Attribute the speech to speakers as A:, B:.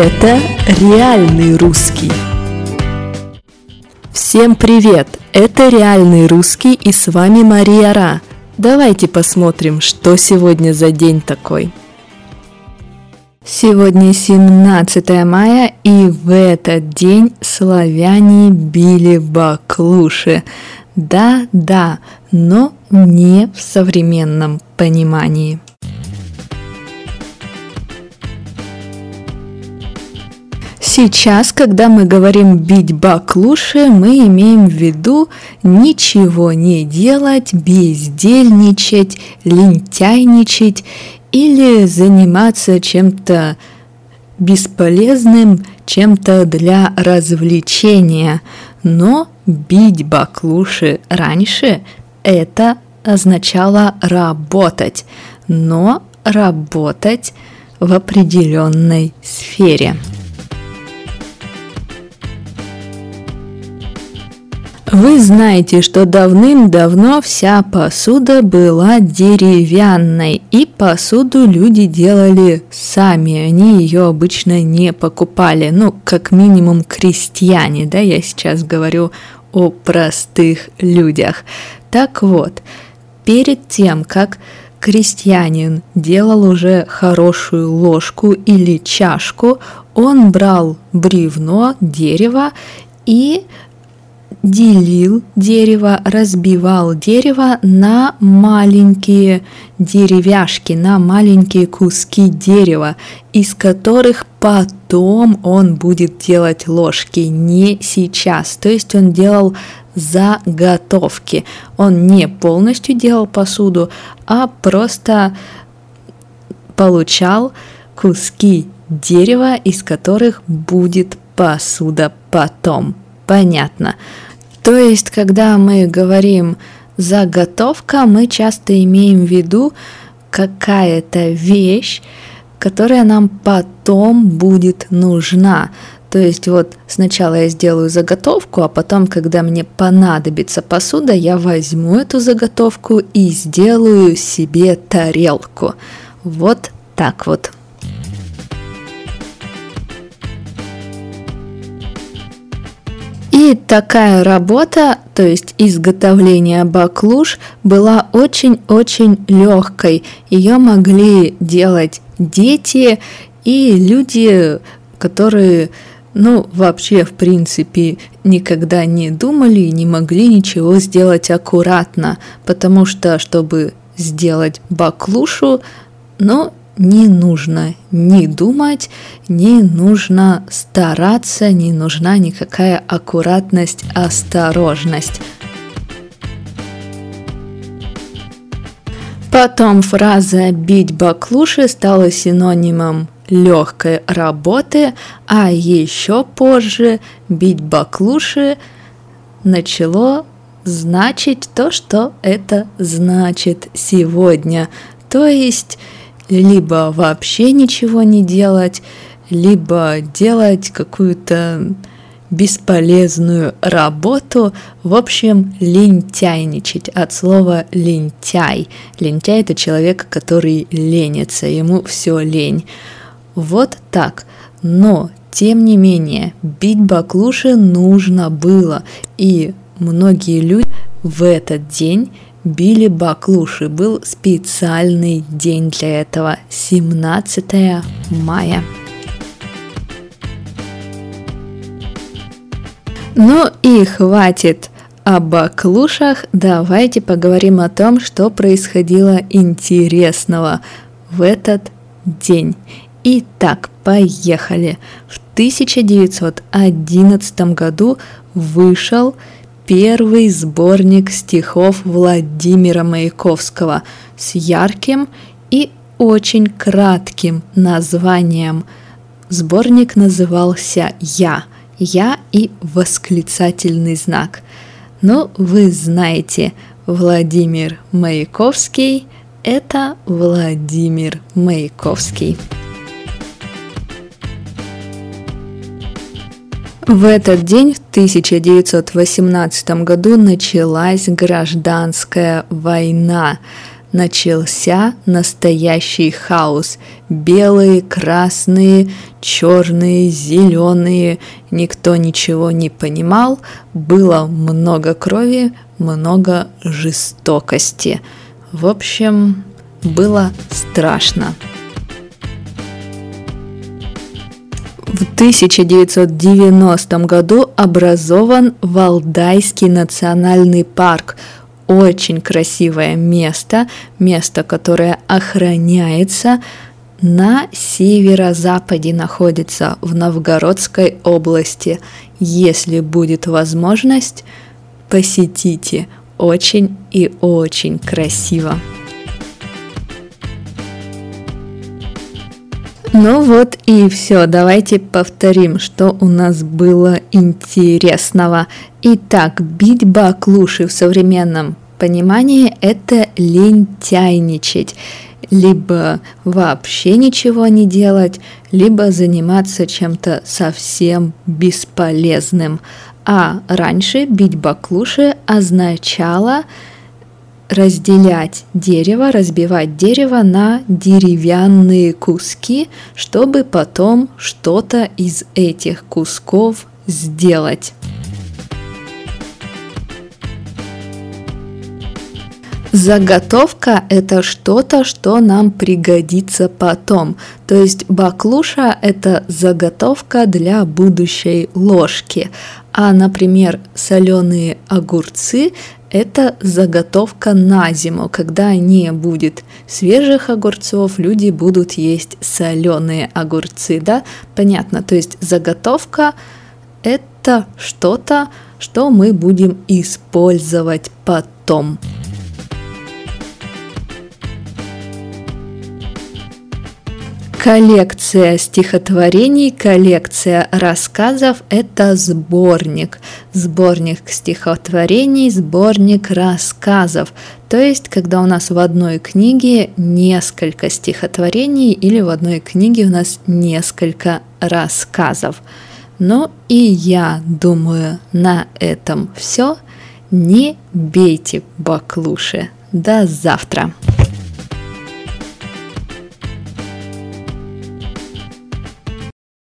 A: Это реальный русский. Всем привет! Это реальный русский и с вами Мария Ра. Давайте посмотрим, что сегодня за день такой. Сегодня 17 мая, и в этот день славяне били баклуши. Да-да, но не в современном понимании. Сейчас, когда мы говорим бить баклуши, мы имеем в виду ничего не делать, бездельничать, лентяйничать или заниматься чем-то бесполезным, чем-то для развлечения. Но бить баклуши раньше это означало работать, но работать в определенной сфере. Вы знаете, что давным-давно вся посуда была деревянной, и посуду люди делали сами, они ее обычно не покупали, ну, как минимум крестьяне, да, я сейчас говорю о простых людях. Так вот, перед тем, как крестьянин делал уже хорошую ложку или чашку, он брал бревно, дерево и делил дерево, разбивал дерево на маленькие деревяшки, на маленькие куски дерева, из которых потом он будет делать ложки, не сейчас. То есть он делал заготовки. Он не полностью делал посуду, а просто получал куски дерева, из которых будет посуда потом. Понятно. То есть, когда мы говорим заготовка, мы часто имеем в виду какая-то вещь, которая нам потом будет нужна. То есть вот сначала я сделаю заготовку, а потом, когда мне понадобится посуда, я возьму эту заготовку и сделаю себе тарелку. Вот так вот. Такая работа, то есть изготовление баклуш, была очень-очень легкой. Ее могли делать дети и люди, которые ну, вообще, в принципе, никогда не думали и не могли ничего сделать аккуратно, потому что, чтобы сделать баклушу, ну, не нужно ни думать, не нужно стараться, не нужна никакая аккуратность, осторожность. Потом фраза «бить баклуши» стала синонимом легкой работы, а еще позже «бить баклуши» начало значить то, что это значит сегодня. То есть либо вообще ничего не делать, либо делать какую-то бесполезную работу, в общем, лентяйничать от слова лентяй. Лентяй это человек, который ленится, ему все лень. Вот так. Но, тем не менее, бить баклуши нужно было, и многие люди в этот день били баклуши. Был специальный день для этого, 17 мая. Ну и хватит о баклушах, давайте поговорим о том, что происходило интересного в этот день. Итак, поехали. В 1911 году вышел первый сборник стихов Владимира Маяковского с ярким и очень кратким названием. Сборник назывался «Я», «Я» и восклицательный знак. Ну, вы знаете, Владимир Маяковский – это Владимир Маяковский. В этот день, в 1918 году, началась гражданская война. начался настоящий хаос. Белые, красные, черные, зеленые. Никто ничего не понимал. Было много крови, много жестокости. В общем, было страшно. 1990 году образован Валдайский национальный парк. Очень красивое место, место, которое охраняется на северо-западе находится в Новгородской области. Если будет возможность, посетите. Очень и очень красиво. Ну вот и все, давайте повторим, что у нас было интересного. Итак, бить баклуши в современном понимании – это лентяйничать либо вообще ничего не делать, либо заниматься чем-то совсем бесполезным. А раньше бить баклуши означало разделять дерево, разбивать дерево на деревянные куски, чтобы потом что-то из этих кусков сделать. Заготовка – это что-то, что нам пригодится потом. То есть баклуша – это заготовка для будущей ложки. А, например, соленые огурцы это заготовка на зиму. Когда не будет свежих огурцов, люди будут есть соленые огурцы, да? Понятно, то есть заготовка это что-то, что мы будем использовать потом. Коллекция стихотворений, коллекция рассказов – это сборник. Сборник стихотворений, сборник рассказов. То есть, когда у нас в одной книге несколько стихотворений или в одной книге у нас несколько рассказов. Ну и я думаю, на этом все. Не бейте баклуши. До завтра!